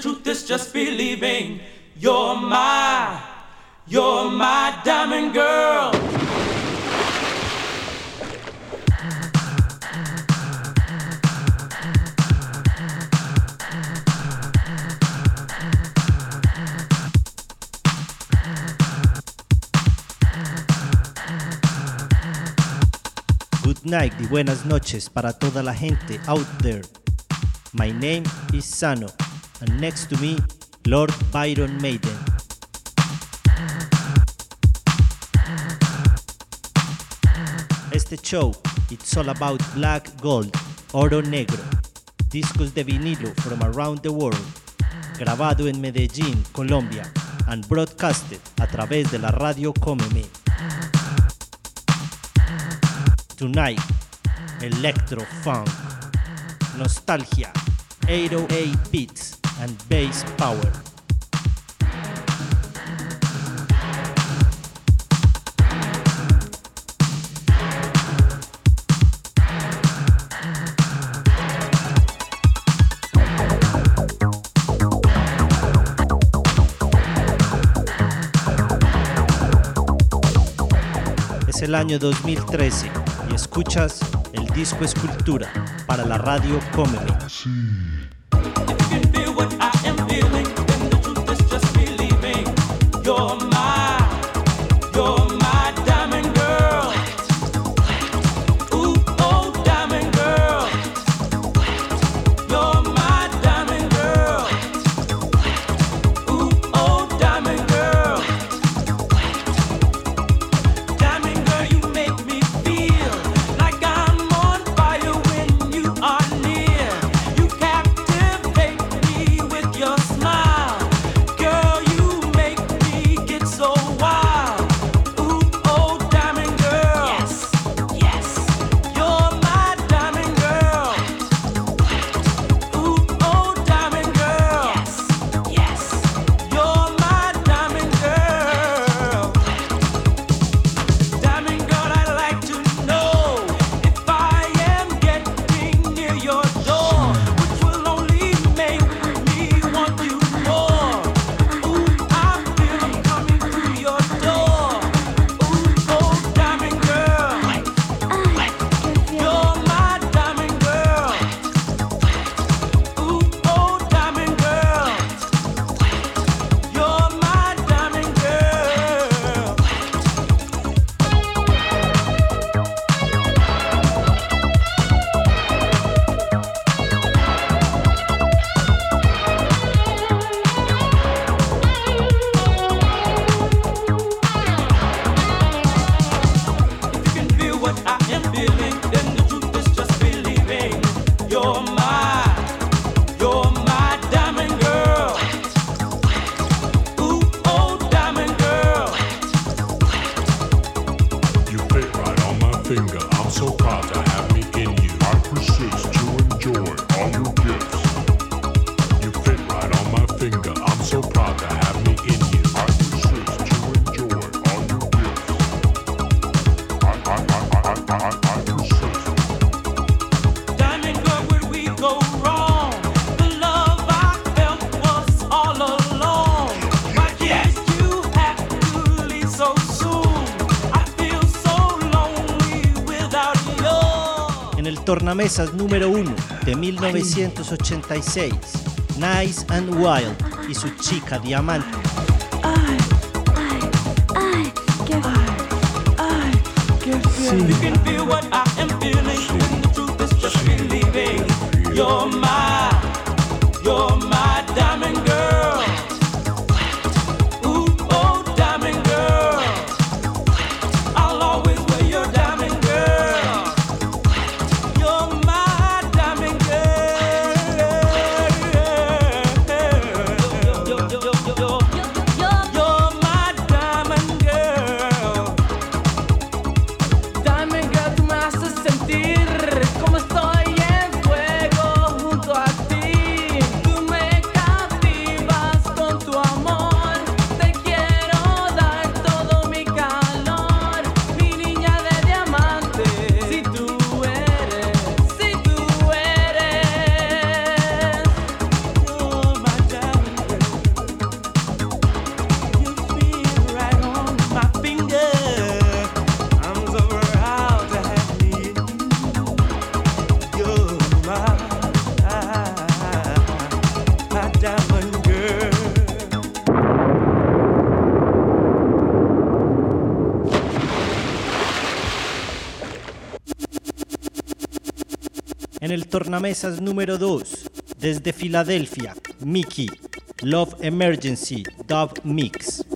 truth is just believing. You're my, you're my diamond girl. Good night y buenas noches para toda la gente out there. My name is Sano. and next to me, Lord Byron Maiden. Este show, it's all about black gold, oro negro, discos de vinilo from around the world, grabado en Medellín, Colombia, and broadcasted a través de la radio Comeme. Tonight, Electro Funk, Nostalgia, 808 Beats and Bass Power. Es el año 2013 y escuchas el disco Escultura para la radio Comedy. Sí. el tornamesas número 1 de 1986, Nice and Wild y su chica diamante. Tornamesas número 2, desde Filadelfia, Mickey, Love Emergency, Dove Mix.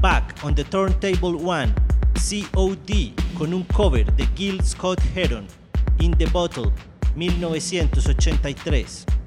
Back on the Turntable 1, COD, con un cover de Gil Scott Heron, In the Bottle, 1983.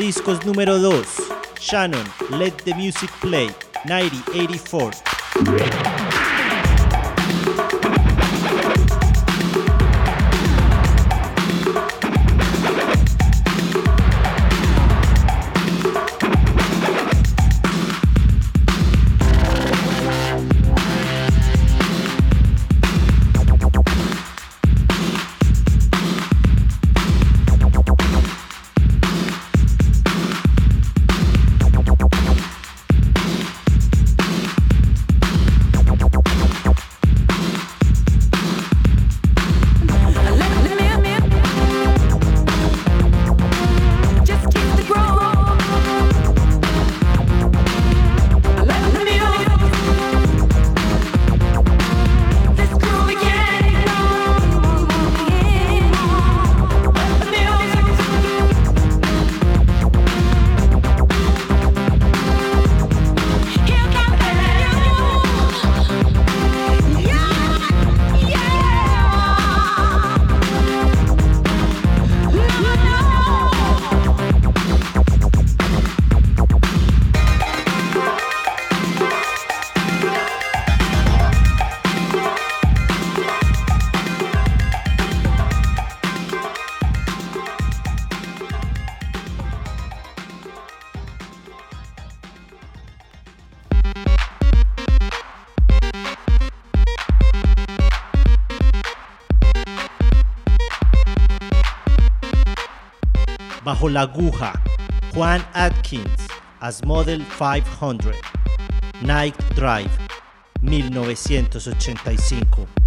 Tocadiscos número 2, Shannon, Let the Music Play, 1984. Bajo la aguja, Juan Atkins as Model 500, Night Drive, 1985.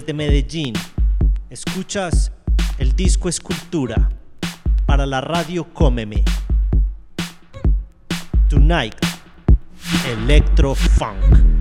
Desde Medellín. Escuchas el disco Escultura para la radio Cómeme. Tonight, Electro Funk.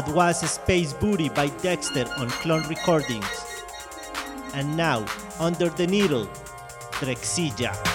That was Space Booty by Dexter on Clone Recordings. And now, Under the Needle, Drexilla.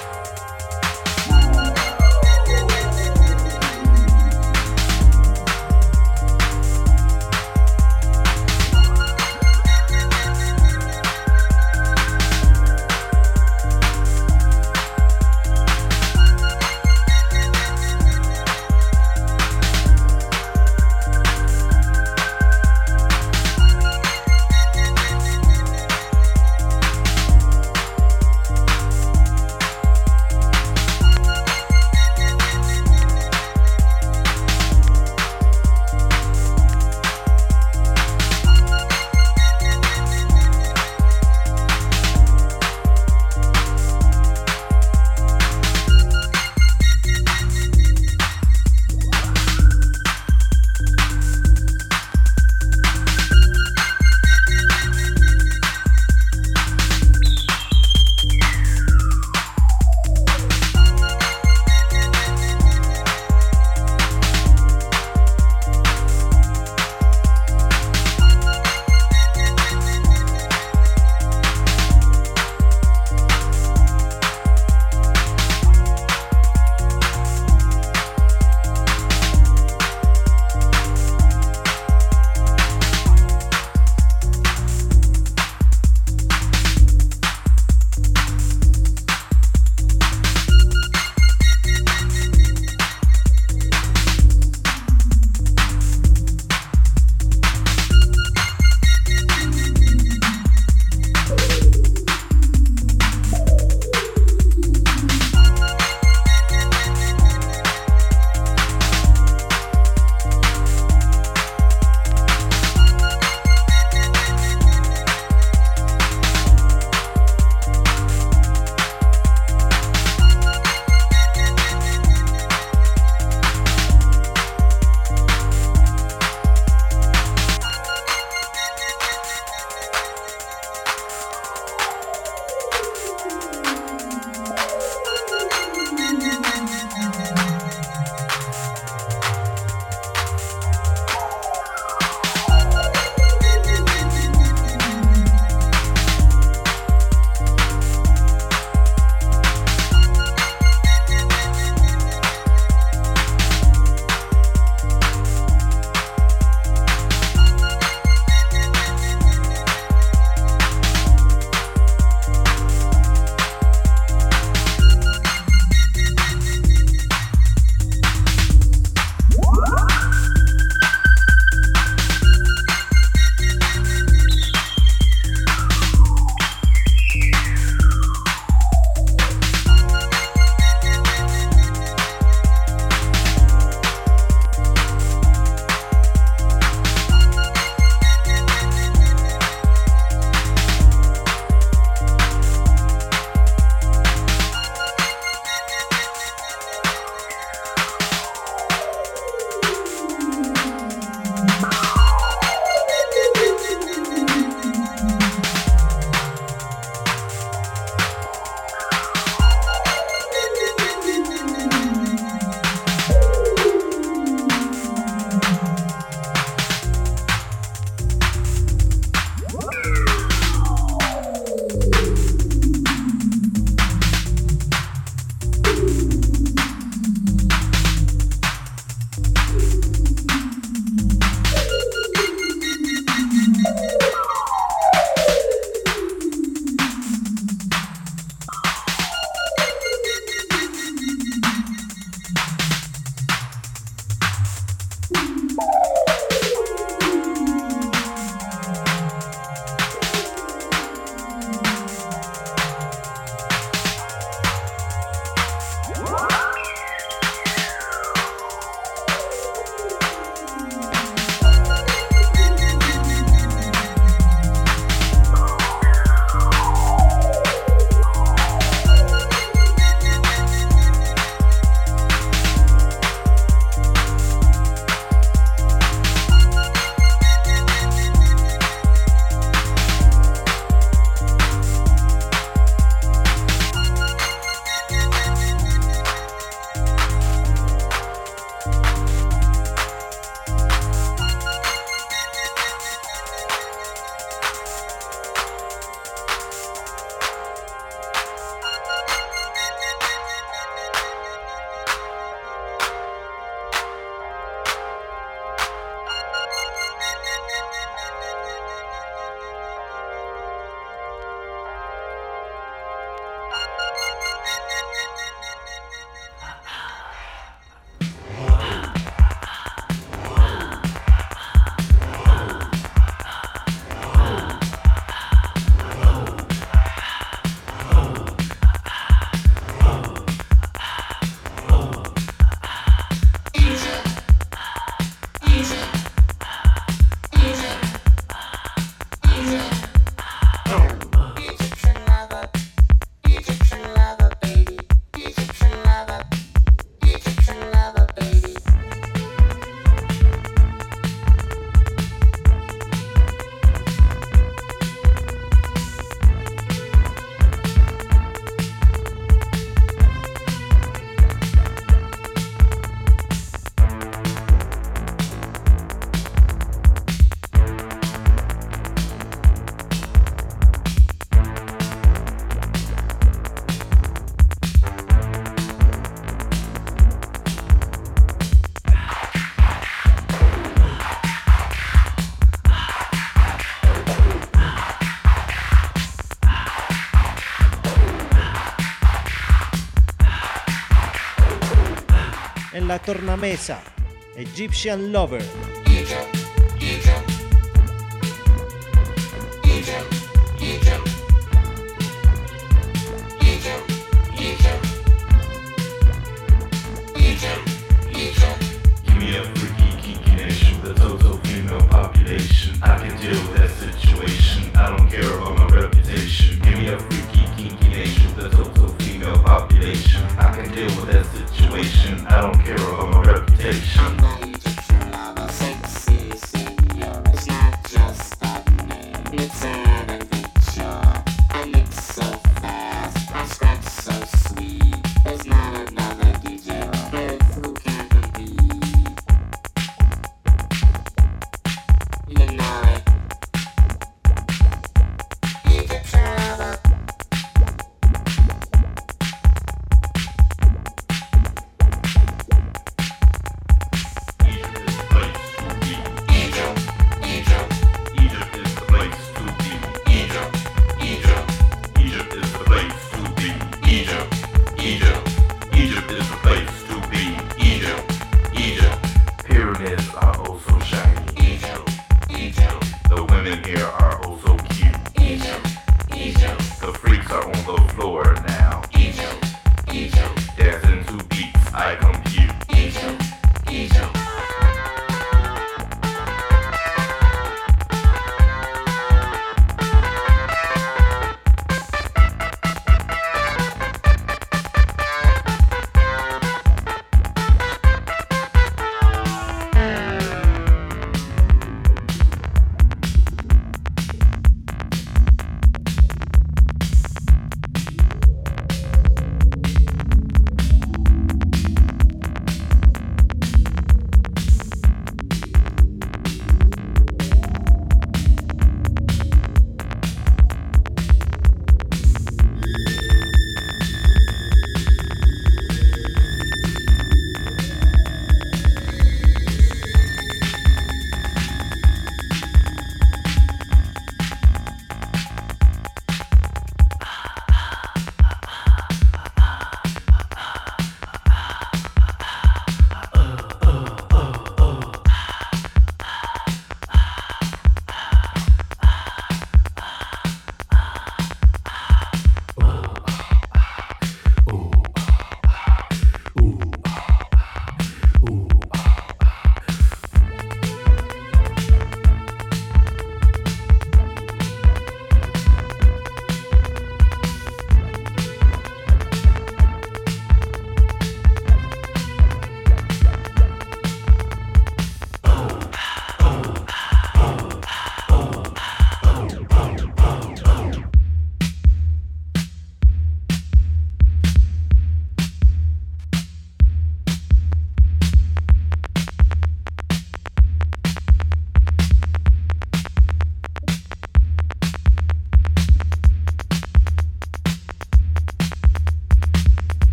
Tornamesa, Egyptian Lover.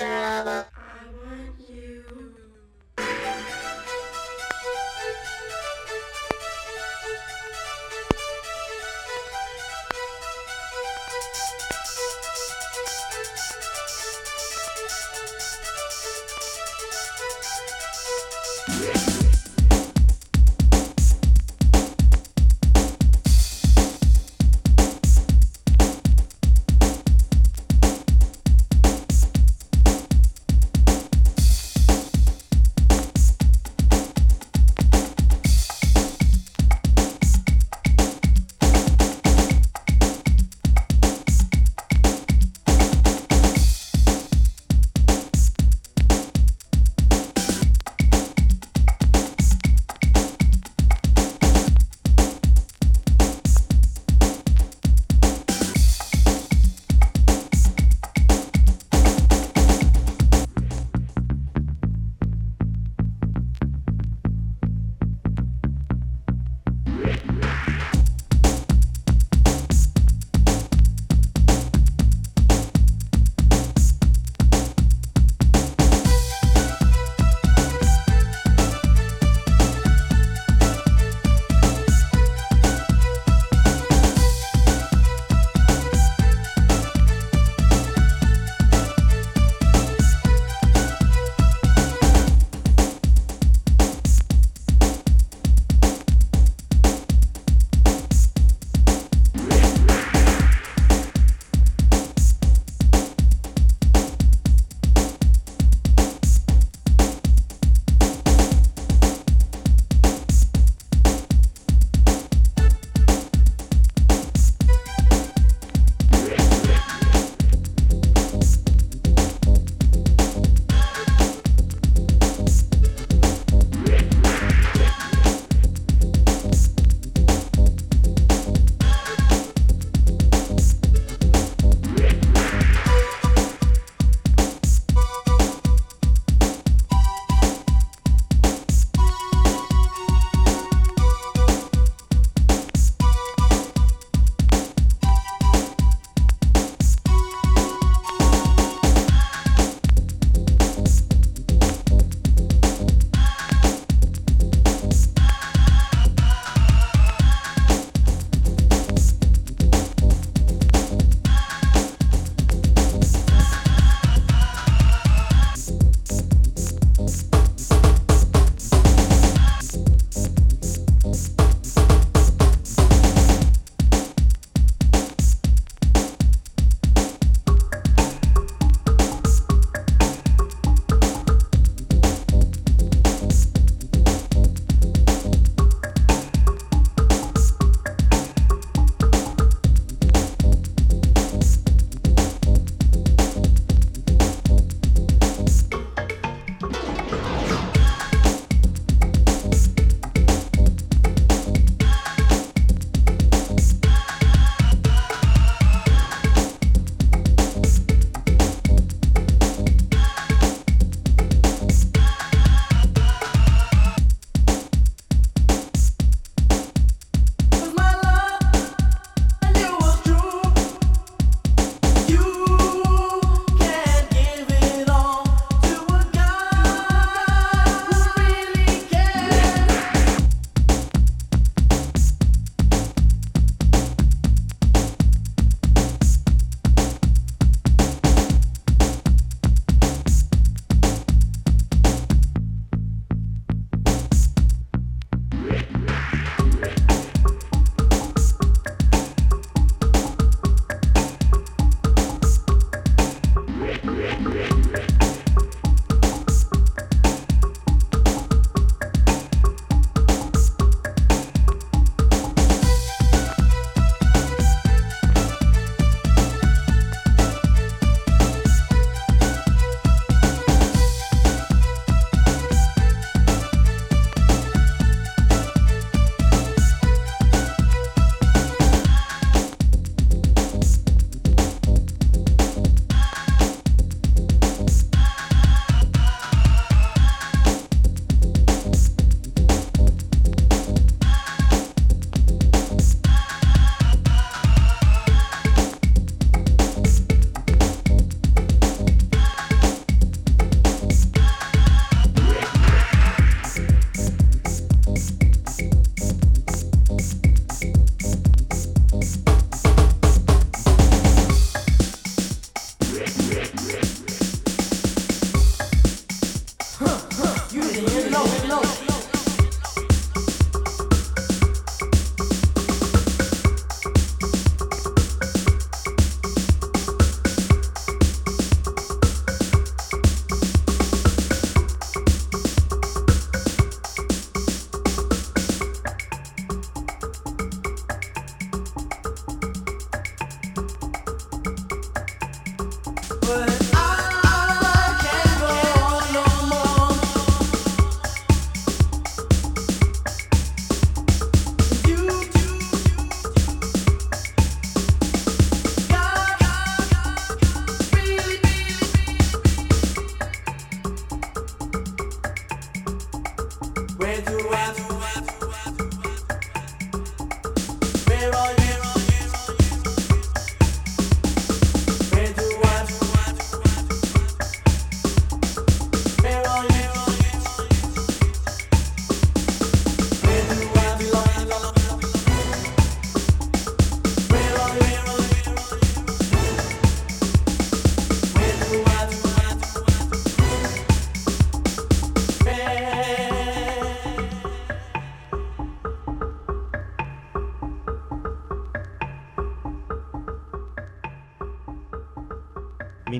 trouble.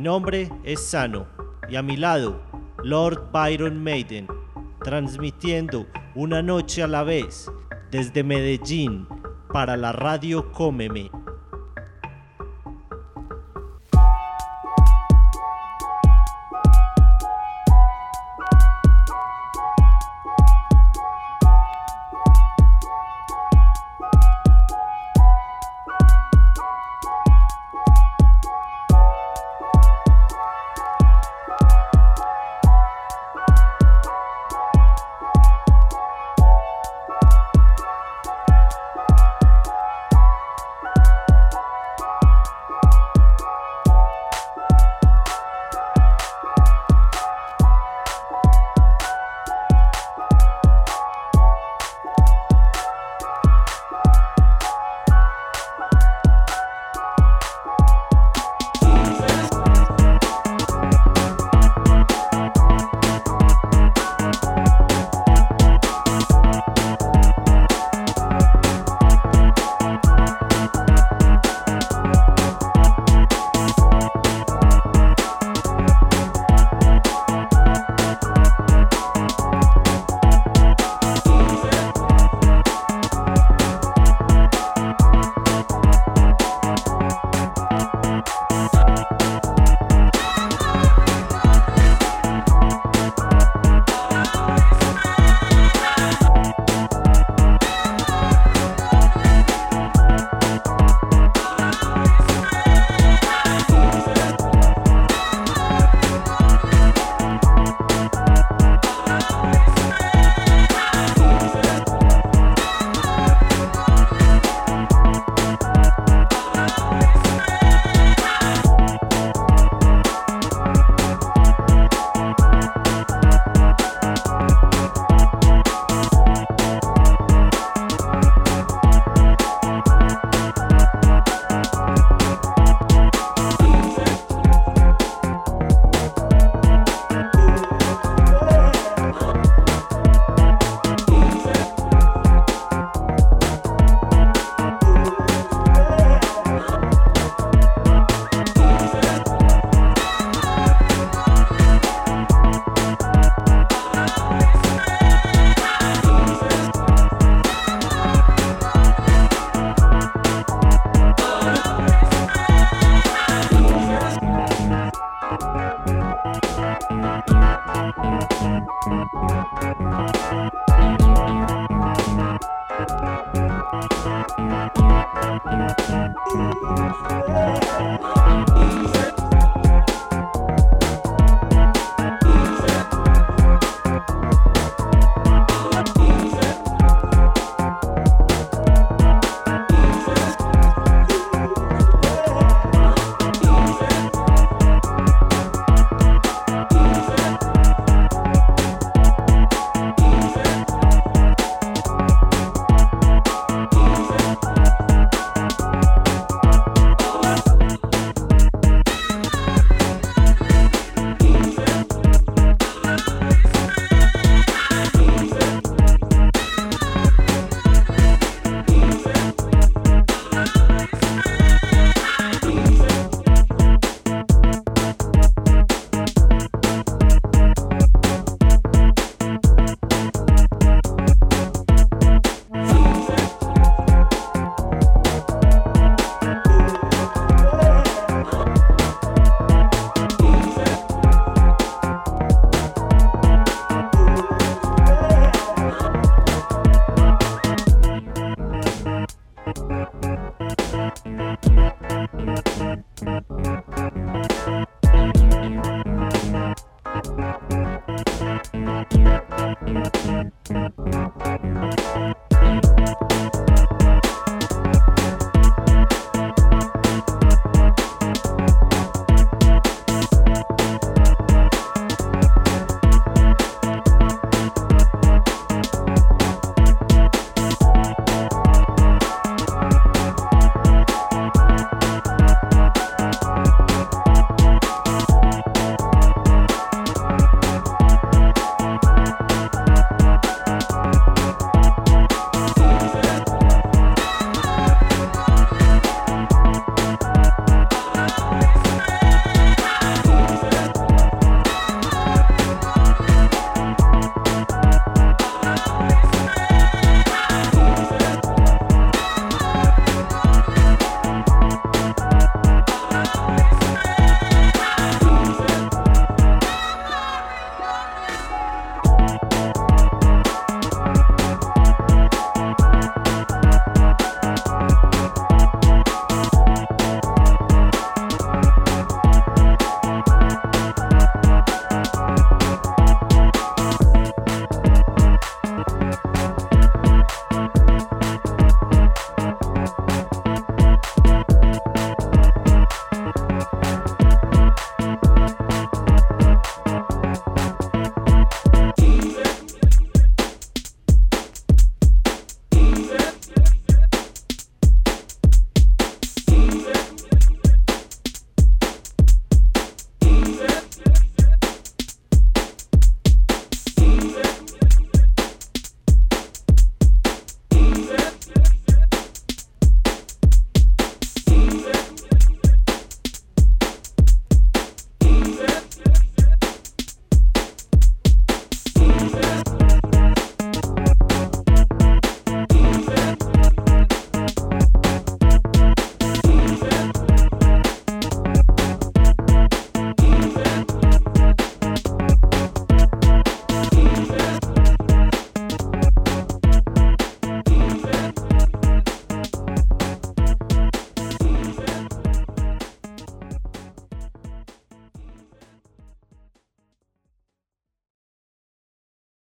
Mi nombre es Sano y a mi lado, Lord Byron Maiden, transmitiendo una noche a la vez desde Medellín para la radio Cómeme.